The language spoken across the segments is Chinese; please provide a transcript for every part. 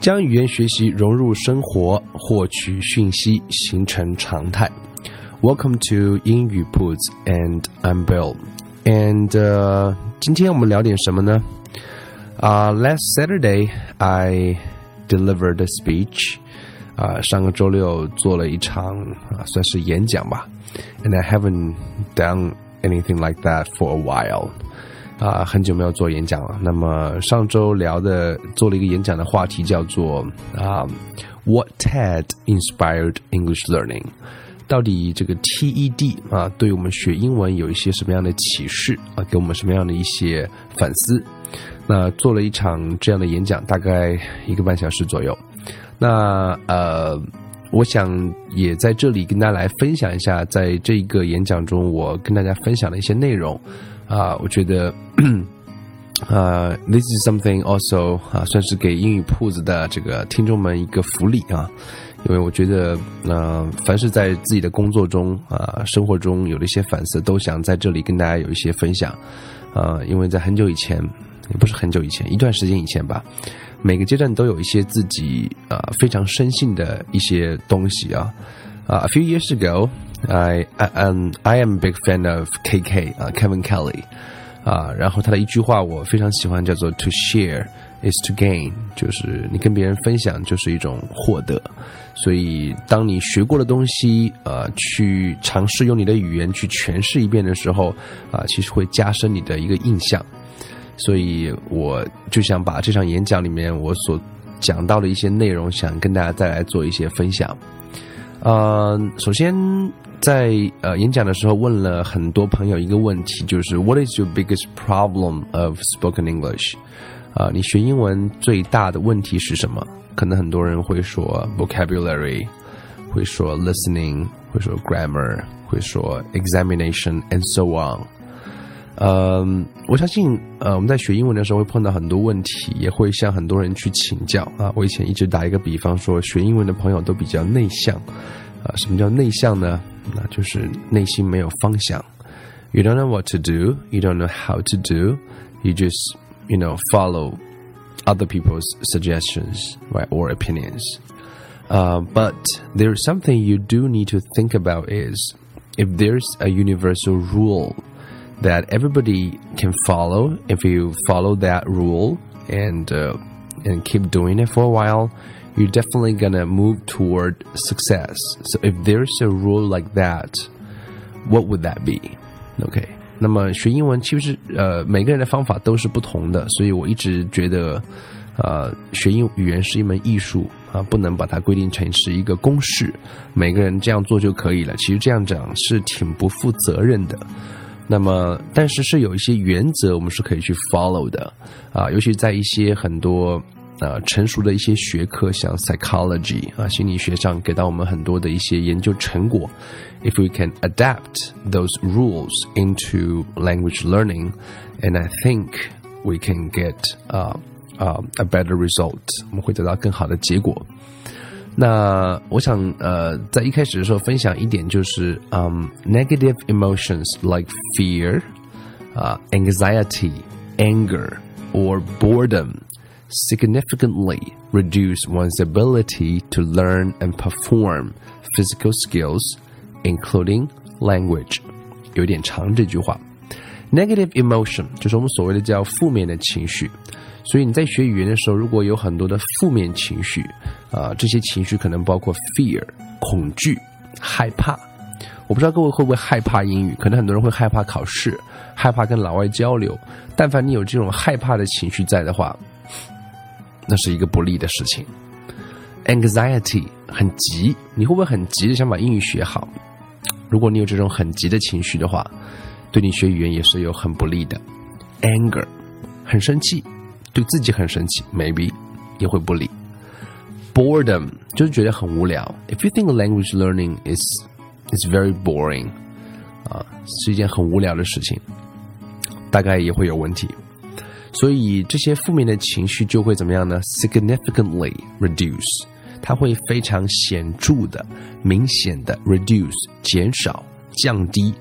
将语言学习融入生活，获取讯息形成常态。Welcome to 英语 Puts and I'm Bill. And、uh, 今天我们聊点什么呢？啊、uh,，Last Saturday I delivered a speech. 啊、uh,，上个周六做了一场啊，算是演讲吧。And I haven't done anything like that for a while. 啊，很久没有做演讲了。那么上周聊的做了一个演讲的话题叫做啊，What TED inspired English learning？到底这个 TED 啊，对我们学英文有一些什么样的启示啊？给我们什么样的一些反思？那做了一场这样的演讲，大概一个半小时左右。那呃，我想也在这里跟大家来分享一下，在这一个演讲中，我跟大家分享的一些内容。啊，我觉得，呃，this is something also 啊，算是给英语铺子的这个听众们一个福利啊，因为我觉得，呃，凡是在自己的工作中啊、生活中有了一些反思，都想在这里跟大家有一些分享，啊，因为在很久以前，也不是很久以前，一段时间以前吧，每个阶段都有一些自己啊非常深信的一些东西啊，啊，a few years ago。I um I am a big fan of KK 啊、Kevin Kelly 啊，然后他的一句话我非常喜欢，叫做 “To share is to gain”，就是你跟别人分享就是一种获得。所以当你学过的东西，呃，去尝试用你的语言去诠释一遍的时候，啊、其实会加深你的一个印象。所以我就想把这场演讲里面我所讲到的一些内容，想跟大家再来做一些分享。呃，首先在呃演讲的时候问了很多朋友一个问题，就是 What is your biggest problem of spoken English？啊、你学英文最大的问题是什么？可能很多人会说 vocabulary，会说 listening，会说 grammar，会说 examination and so on。呃，我相信呃我们在学英文的时候会碰到很多问题，也会向很多人去请教啊。我以前一直打一个比方说，学英文的朋友都比较内向。啊，什么叫内向呢？那就是内心没有方向。You don't know what to do. You don't know how to do. You just, you know, follow other people's suggestions, right, or opinions. Uh, but there's something you do need to think about is if there's a universal rule that everybody can follow, if you follow that rule and uh, and keep doing it for a while, you're definitely gonna move toward success. So if there's a rule like that, what would that be? OK，那么学英文其实呃每个人的方法都是不同的，所以我一直觉得，呃，学英语言是一门艺术啊，不能把它规定成是一个公式，每个人这样做就可以了。其实这样讲是挺不负责任的。那么，但是是有一些原则我们是可以去 follow 的啊，尤其在一些很多。呃，成熟的一些学科，像 psychology 啊，心理学上给到我们很多的一些研究成果。If we can adapt those rules into language learning, and I think we can get 啊啊 a better result，我们会得到更好的结果。那我想呃，在一开始的时候分享一点就是，嗯、um,，negative emotions like fear, 啊、uh,，anxiety, anger or boredom。 Significantly reduce one's ability to learn and perform physical skills, including language. 有点长这句话。Negative emotion 就是我们所谓的叫负面的情绪，所以你在学语言的时候，如果有很多的负面情绪，啊、这些情绪可能包括 fear 恐惧、害怕。我不知道各位会不会害怕英语，可能很多人会害怕考试，害怕跟老外交流。但凡你有这种害怕的情绪在的话，那是一个不利的事情。Anxiety 很急，你会不会很急的想把英语学好？如果你有这种很急的情绪的话，对你学语言也是有很不利的。Anger，很生气，对自己很生气，maybe 也会不利。Boredom 就是觉得很无聊。If you think language learning is is very boring，啊，是一件很无聊的事情，大概也会有问题。所以这些负面的情绪就会怎么样呢？Significantly reduce，它会非常显著的、明显的 reduce 减少、降低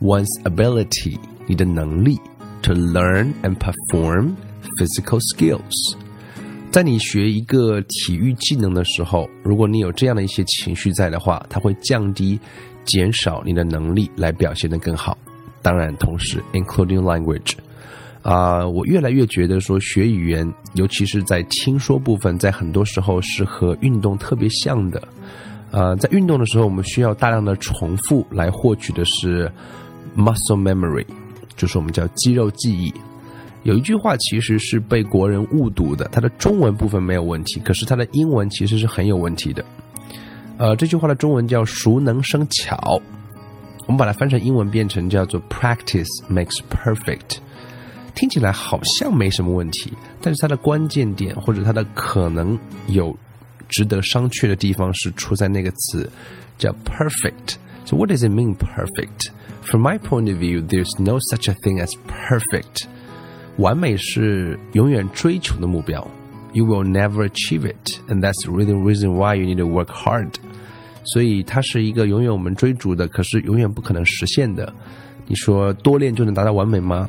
one's ability 你的能力 to learn and perform physical skills。在你学一个体育技能的时候，如果你有这样的一些情绪在的话，它会降低、减少你的能力来表现得更好。当然，同时 including language，啊，我越来越觉得说学语言，尤其是在听说部分，在很多时候是和运动特别像的。呃，在运动的时候，我们需要大量的重复来获取的是 muscle memory，就是我们叫肌肉记忆。有一句话其实是被国人误读的，它的中文部分没有问题，可是它的英文其实是很有问题的。呃，这句话的中文叫“熟能生巧”，我们把它翻成英文变成叫做 “practice makes perfect”，听起来好像没什么问题，但是它的关键点或者它的可能有值得商榷的地方是出在那个词叫 “perfect”。So what does it mean perfect? From my point of view, there's no such a thing as perfect. 完美是永远追求的目标，you will never achieve it, and that's really the reason why you need to work hard。所以它是一个永远我们追逐的，可是永远不可能实现的。你说多练就能达到完美吗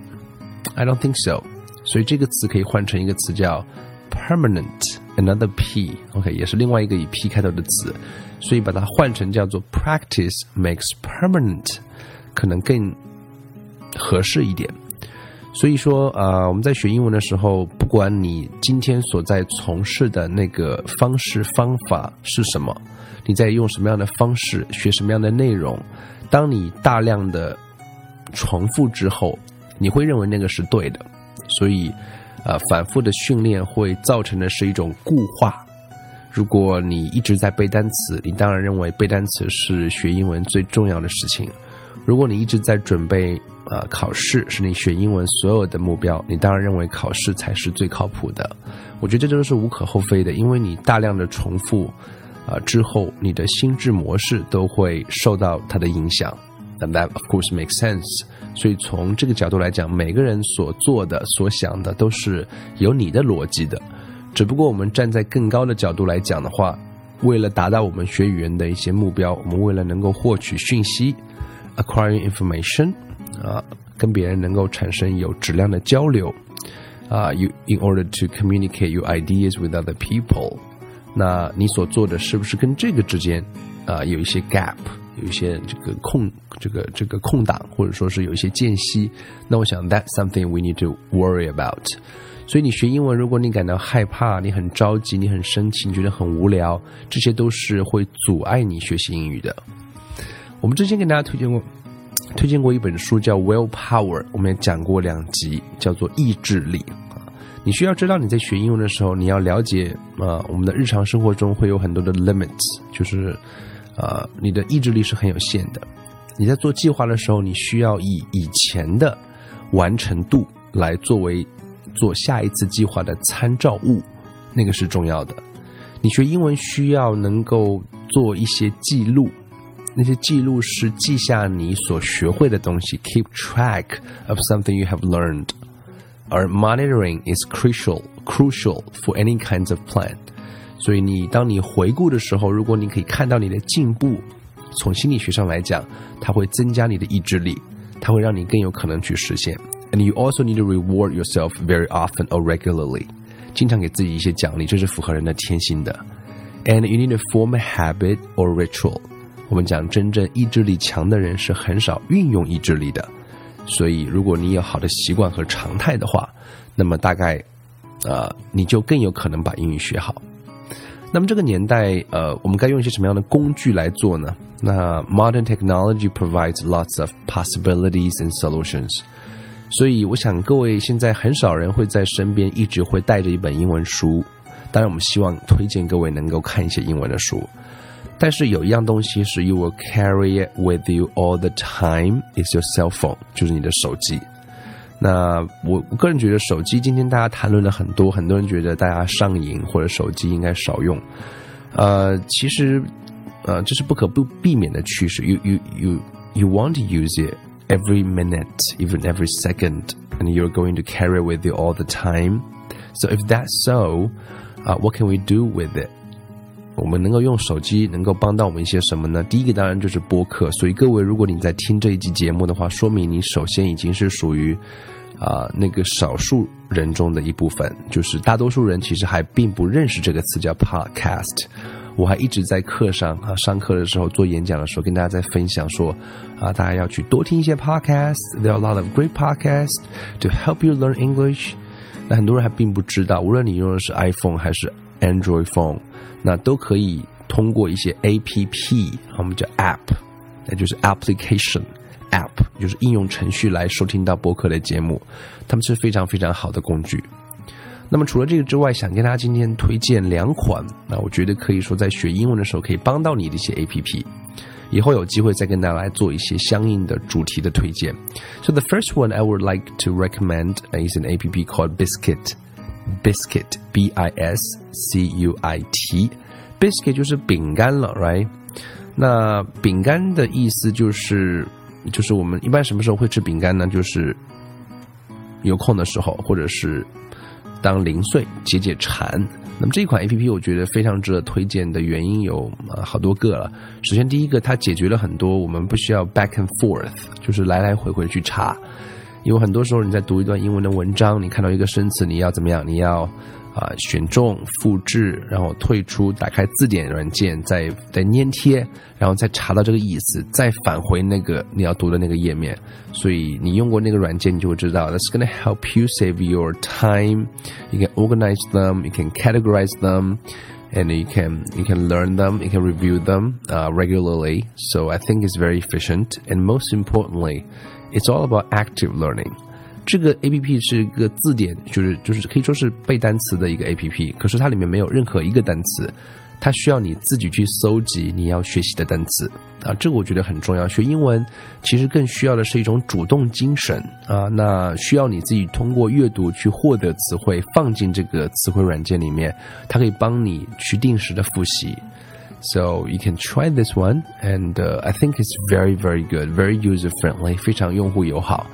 ？I don't think so。所以这个词可以换成一个词叫 permanent，another P，OK，也是另外一个以 P 开头的词，所以把它换成叫做 practice makes permanent，可能更合适一点。所以说，呃，我们在学英文的时候，不管你今天所在从事的那个方式方法是什么，你在用什么样的方式学什么样的内容，当你大量的重复之后，你会认为那个是对的。所以，呃，反复的训练会造成的是一种固化。如果你一直在背单词，你当然认为背单词是学英文最重要的事情。如果你一直在准备。呃，考试是你学英文所有的目标，你当然认为考试才是最靠谱的。我觉得这都是无可厚非的，因为你大量的重复，啊之后你的心智模式都会受到它的影响。And that of course makes sense。所以从这个角度来讲，每个人所做的、所想的都是有你的逻辑的。只不过我们站在更高的角度来讲的话，为了达到我们学语言的一些目标，我们为了能够获取讯息，acquiring information。啊，跟别人能够产生有质量的交流，啊，you in order to communicate your ideas with other people，那你所做的是不是跟这个之间啊有一些 gap，有一些这个空这个这个空档，或者说是有一些间隙？那我想 that's something we need to worry about。所以你学英文，如果你感到害怕，你很着急，你很生气，你觉得很无聊，这些都是会阻碍你学习英语的。我们之前给大家推荐过。推荐过一本书叫《Willpower》，我们也讲过两集，叫做意志力啊。你需要知道你在学英文的时候，你要了解啊，我们的日常生活中会有很多的 limits，就是啊，你的意志力是很有限的。你在做计划的时候，你需要以以前的完成度来作为做下一次计划的参照物，那个是重要的。你学英文需要能够做一些记录。那些记录是记下你所学会的东西，keep track of something you have learned。而 monitoring is crucial crucial for any kinds of plan。所以你当你回顾的时候，如果你可以看到你的进步，从心理学上来讲，它会增加你的意志力，它会让你更有可能去实现。And you also need to reward yourself very often or regularly。经常给自己一些奖励，这是符合人的天性的。And you need to form a habit or ritual。我们讲，真正意志力强的人是很少运用意志力的，所以如果你有好的习惯和常态的话，那么大概，呃，你就更有可能把英语学好。那么这个年代，呃，我们该用一些什么样的工具来做呢？那 modern technology provides lots of possibilities and solutions。所以我想各位现在很少人会在身边一直会带着一本英文书，当然我们希望推荐各位能够看一些英文的书。但是有一样东西是 you will carry it with you all the time is your cell phone，就是你的手机。那我我个人觉得手机今天大家谈论了很多，很多人觉得大家上瘾或者手机应该少用。呃，其实呃这是不可不避免的趋势。You you you you want to use it every minute, even every second, and you're going to carry it with you all the time. So if that's so, uh, what can we do with it? 我们能够用手机能够帮到我们一些什么呢？第一个当然就是播客。所以各位，如果你在听这一集节目的话，说明你首先已经是属于啊那个少数人中的一部分。就是大多数人其实还并不认识这个词叫 podcast。我还一直在课上啊上课的时候做演讲的时候跟大家在分享说啊大家要去多听一些 podcast。There are a lot of great podcasts to help you learn English。那很多人还并不知道，无论你用的是 iPhone 还是 Android phone。那都可以通过一些 A P P，我们叫 App，那就是 Application App，就是应用程序来收听到博客的节目，它们是非常非常好的工具。那么除了这个之外，想跟大家今天推荐两款，那我觉得可以说在学英文的时候可以帮到你的一些 A P P，以后有机会再跟大家来做一些相应的主题的推荐。So the first one I would like to recommend is an A P P called Biscuit。Biscuit b i s c u i t biscuit 就是饼干了，right？那饼干的意思就是就是我们一般什么时候会吃饼干呢？就是有空的时候，或者是当零碎解解馋。那么这款 A P P 我觉得非常值得推荐的原因有好多个了。首先第一个，它解决了很多我们不需要 back and forth，就是来来回回去查。因为很多时候你在读一段英文的文章，你看到一个生词，你要怎么样？你要啊选中、复制，然后退出，打开字典软件，再再粘贴，然后再查到这个意思，再返回那个你要读的那个页面。所以你用过那个软件，你就会知道，That's gonna help you save your time. You can organize them, you can categorize them, and you can you can learn them, you can review them uh, regularly. So I think it's very efficient, and most importantly. It's all about active learning。这个 A P P 是一个字典，就是就是可以说是背单词的一个 A P P。可是它里面没有任何一个单词，它需要你自己去搜集你要学习的单词啊。这个我觉得很重要。学英文其实更需要的是一种主动精神啊。那需要你自己通过阅读去获得词汇，放进这个词汇软件里面，它可以帮你去定时的复习。So you can try this one, and uh, I think it's very, very good, very user friendly, 非常用户友好。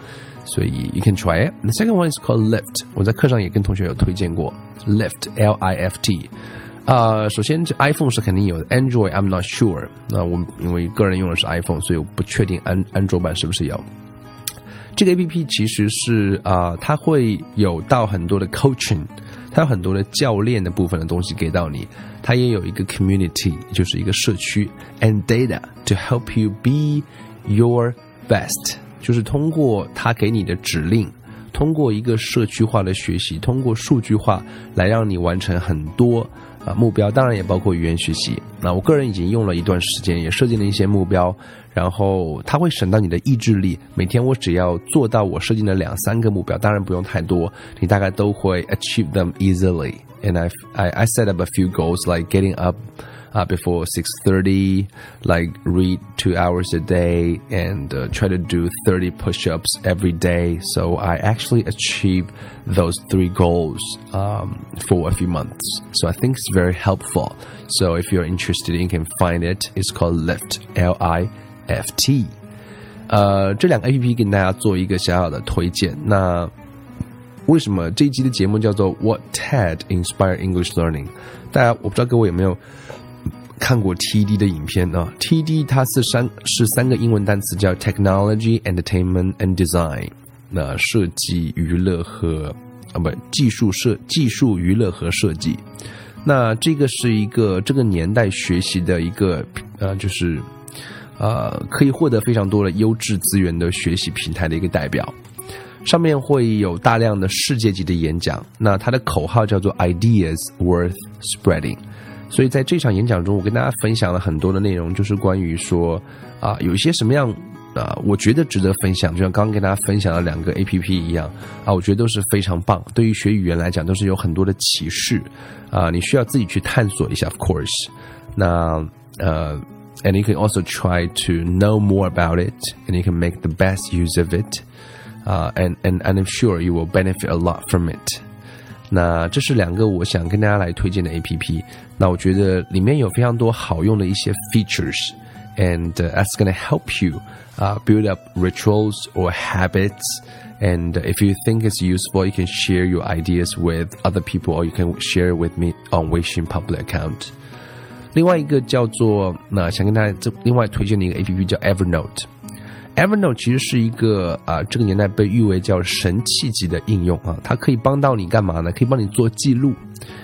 所以 you can try it. The second one is called Lift. 我在课上也跟同学有推荐过 Lift, L-I-F-T。啊，首先这 iPhone 是肯定有的，Android I'm not sure。那我因为个人用的是 iPhone，所以我不确定安安卓版是不是有。这个 APP 其实是啊，它会有到很多的 coaching， 它有很多的教练的部分的东西给到你。它也有一个 community，就是一个社区，and data to help you be your best，就是通过它给你的指令，通过一个社区化的学习，通过数据化来让你完成很多。啊，目标当然也包括语言学习。那我个人已经用了一段时间，也设定了一些目标，然后它会省到你的意志力。每天我只要做到我设定的两三个目标，当然不用太多，你大概都会 achieve them easily。And I I I set up a few goals like getting up. uh, before 6.30 like read two hours a day and uh, try to do 30 push-ups every day so i actually achieved those three goals um, for a few months so i think it's very helpful so if you're interested you can find it it's called lift l-i-f-t 呃，这两个 A P P 跟大家做一个小小的推荐。那为什么这一集的节目叫做 What TED Inspire English Learning？大家我不知道各位有没有 看过 TD 的影片啊，TD 它是三是三个英文单词，叫 Technology, Entertainment and Design。那设计、娱乐和啊不技术设技术、娱乐和设计。那这个是一个这个年代学习的一个呃，就是呃可以获得非常多的优质资源的学习平台的一个代表。上面会有大量的世界级的演讲。那它的口号叫做 Ideas worth spreading。所以在这场演讲中，我跟大家分享了很多的内容，就是关于说啊，有一些什么样啊，我觉得值得分享，就像刚刚跟大家分享的两个 A P P 一样啊，我觉得都是非常棒。对于学语言来讲，都是有很多的启示啊，你需要自己去探索一下。Of course，那 uh, and you can also try to know more about it, and you can make the best use of it. Uh, and and and I'm sure you will benefit a lot from it. 那这是两个我想跟大家来推荐的 A P P。那我觉得里面有非常多好用的一些 features，and、uh, that's gonna help you uh, build up rituals or habits. And if you think it's useful, you can share your ideas with other people, or you can share with me on Weixin public account. 另外一个叫做那想跟大家这另外推荐的一个 A P P 叫 Evernote。 Evernote 其实是一个啊，这个年代被誉为叫神器级的应用啊，它可以帮到你干嘛呢？可以帮你做记录。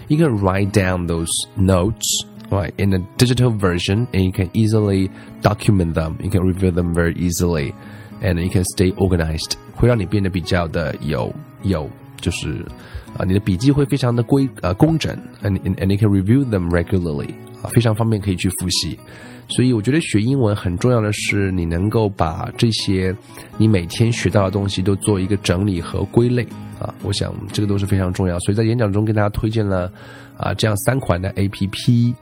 You can write down those notes right in a digital version, and you can easily document them. You can review them very easily, and you can stay organized. 会让你变得比较的有有就是啊，你的笔记会非常的规呃工整，and and you can review them regularly 啊，非常方便可以去复习。所以我觉得学英文很重要的是，你能够把这些你每天学到的东西都做一个整理和归类啊，我想这个都是非常重要。所以在演讲中跟大家推荐了啊这样三款的 A P P。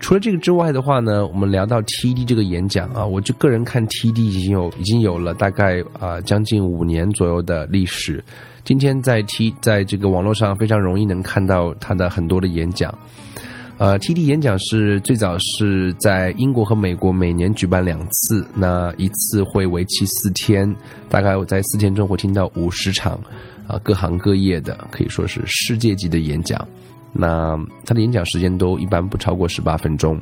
除了这个之外的话呢，我们聊到 T D 这个演讲啊，我就个人看 T D 已经有已经有了大概啊将近五年左右的历史。今天在 T 在这个网络上非常容易能看到他的很多的演讲。呃，TD 演讲是最早是在英国和美国每年举办两次，那一次会为期四天，大概我在四天中会听到五十场，啊，各行各业的可以说是世界级的演讲。那他的演讲时间都一般不超过十八分钟，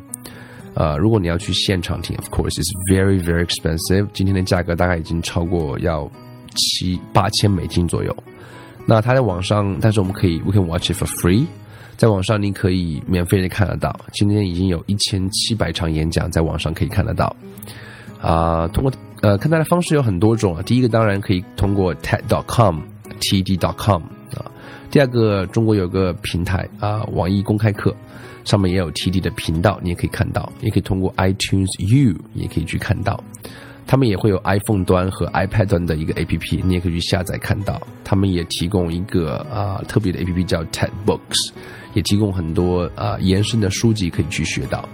呃，如果你要去现场听，of course is very very expensive，今天的价格大概已经超过要七八千美金左右。那他在网上，但是我们可以，we can watch it for free。在网上你可以免费的看得到，今天已经有一千七百场演讲在网上可以看得到。啊，通过呃看他的方式有很多种啊，第一个当然可以通过 TED.com，TED.com 啊，第二个中国有个平台啊，网易公开课上面也有 TED 的频道，你也可以看到，也可以通过 iTunes U 也可以去看到。他们也会有 iPhone 端和 iPad 端的一个 APP，你也可以去下载看到。他们也提供一个啊特别的 APP 叫 TED Books。也提供很多啊延伸的书籍可以去学到。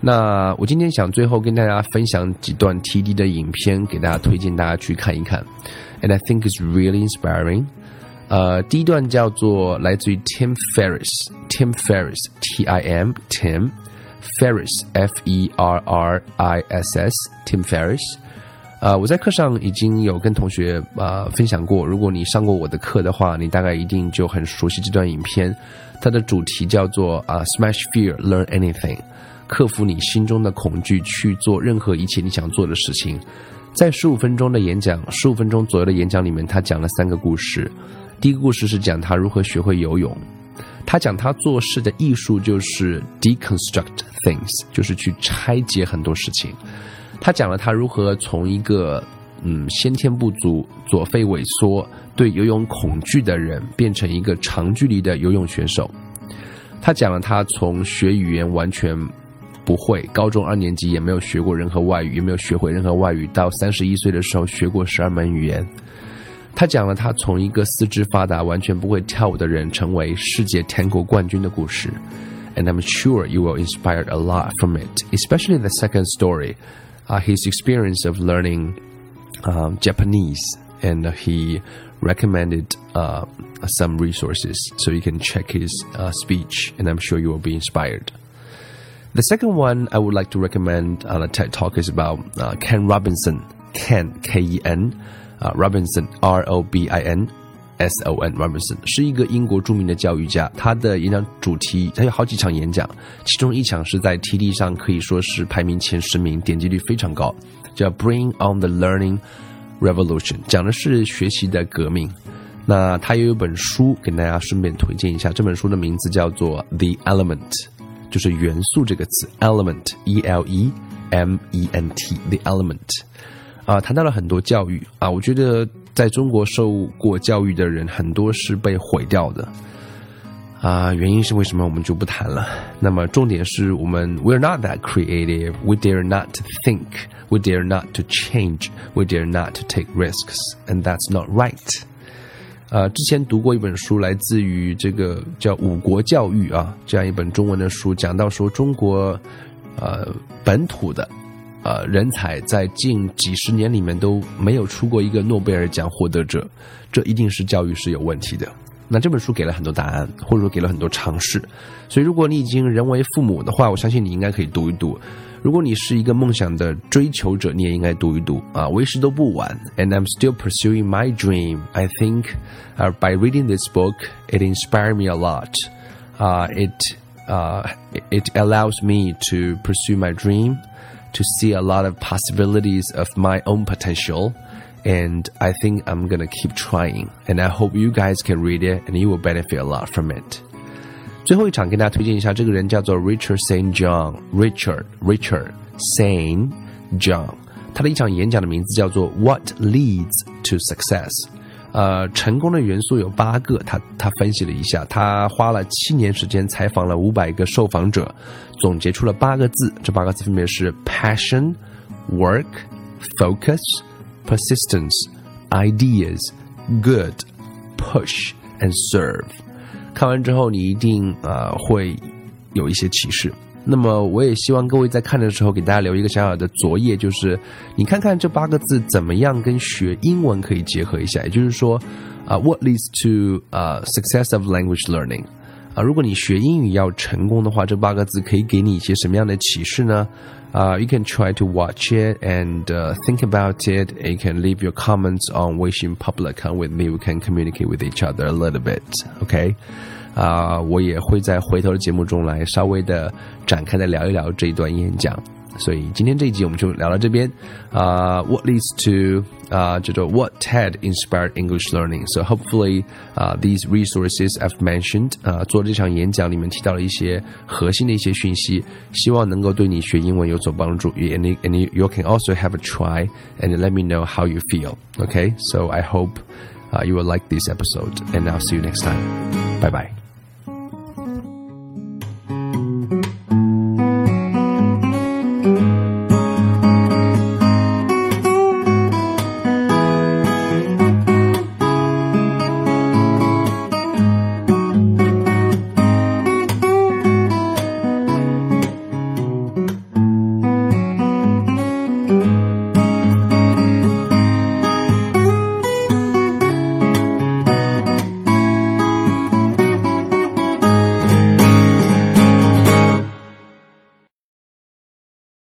那我今天想最后跟大家分享几段 TD 的影片，给大家推荐大家去看一看。And I think it's really inspiring。呃，第一段叫做来自于 Tim Ferriss，Tim Ferriss，T I M Tim Ferriss，F E R R I S S，Tim Ferriss。呃，我在课上已经有跟同学啊分享过，如果你上过我的课的话，你大概一定就很熟悉这段影片。它的主题叫做啊，Smash Fear, Learn Anything，克服你心中的恐惧，去做任何一切你想做的事情。在十五分钟的演讲，十五分钟左右的演讲里面，他讲了三个故事。第一个故事是讲他如何学会游泳，他讲他做事的艺术就是 deconstruct things，就是去拆解很多事情。他讲了他如何从一个嗯先天不足、左肺萎缩。对游泳恐惧的人变成一个长距离的游泳选手。他讲了他从学语言完全不会，高中二年级也没有学过任何外语，也没有学会任何外语，到三十一岁的时候学过十二门语言。他讲了他从一个四肢发达、完全不会跳舞的人成为世界田径冠军的故事。And I'm sure you will inspire a lot from it, especially the second story, uh, his experience of learning um, Japanese, and he recommended uh, some resources so you can check his uh, speech, and I'm sure you will be inspired. The second one I would like to recommend on a TED Talk is about uh, Ken Robinson. Ken K E N uh, Robinson R O B I N S O N Robinson 是一个英国著名的教育家。他的演讲主题，他有好几场演讲，其中一场是在 TD 上可以说是排名前十名，点击率非常高，叫 Bring on the Learning Revolution 讲的是学习的革命。那他也有本书，跟大家顺便推荐一下。这本书的名字叫做《The Element》，就是元素这个词，element，e l e m e n t，The Element。啊，谈到了很多教育啊，我觉得在中国受过教育的人很多是被毁掉的。啊，原因是为什么我们就不谈了。那么重点是我们，we're not that creative, we dare not to think, we dare not to change, we dare not to take risks, and that's not right。呃，之前读过一本书，来自于这个叫《五国教育》啊，这样一本中文的书，讲到说中国呃本土的呃人才，在近几十年里面都没有出过一个诺贝尔奖获得者，这一定是教育是有问题的。那这本书给了很多答案，或者说给了很多尝试。所以，如果你已经人为父母的话，我相信你应该可以读一读。如果你是一个梦想的追求者，你也应该读一读啊，为时都不晚。And I'm still pursuing my dream. I think, uh, by reading this book, it inspired me a lot. Uh, it, uh, it allows me to pursue my dream, to see a lot of possibilities of my own potential. And I think I'm gonna keep trying. And I hope you guys can read it and you will benefit a lot from it. 最后一场，给大家推荐一下，这个人叫做 Richard Saint John，Richard Richard Saint John，他的一场演讲的名字叫做 What Leads to Success。 呃，成功的元素有八个，他他分析了一下，他花了七年时间采访了五百个受访者，总结出了八个字，这八个字分别是 passion、work、focus、persistence、ideas、good、push and serve。看完之后，你一定呃会有一些启示。那么，我也希望各位在看的时候，给大家留一个小小的作业，就是你看看这八个字怎么样跟学英文可以结合一下。也就是说，啊，What leads to 啊 success of language learning？啊，如果你学英语要成功的话，这八个字可以给你一些什么样的启示呢？uh, you can try to watch it and uh, think about it. You can leave your comments on Weixin public account with me. We can communicate with each other a little bit. Okay. 啊、uh,，我也会在回头的节目中来稍微的展开的聊一聊这一段演讲。所以今天这一集我们就聊到这边。啊、uh,，What leads to 啊、uh, 叫做 What TED inspired English learning? So hopefully 啊、uh, these resources I've mentioned 啊、uh, 做这场演讲里面提到了一些核心的一些讯息，希望能够对你学英文有所帮助。And and you can also have a try and let me know how you feel. Okay, so I hope uh, you will like this episode, and I'll see you next time. Bye bye.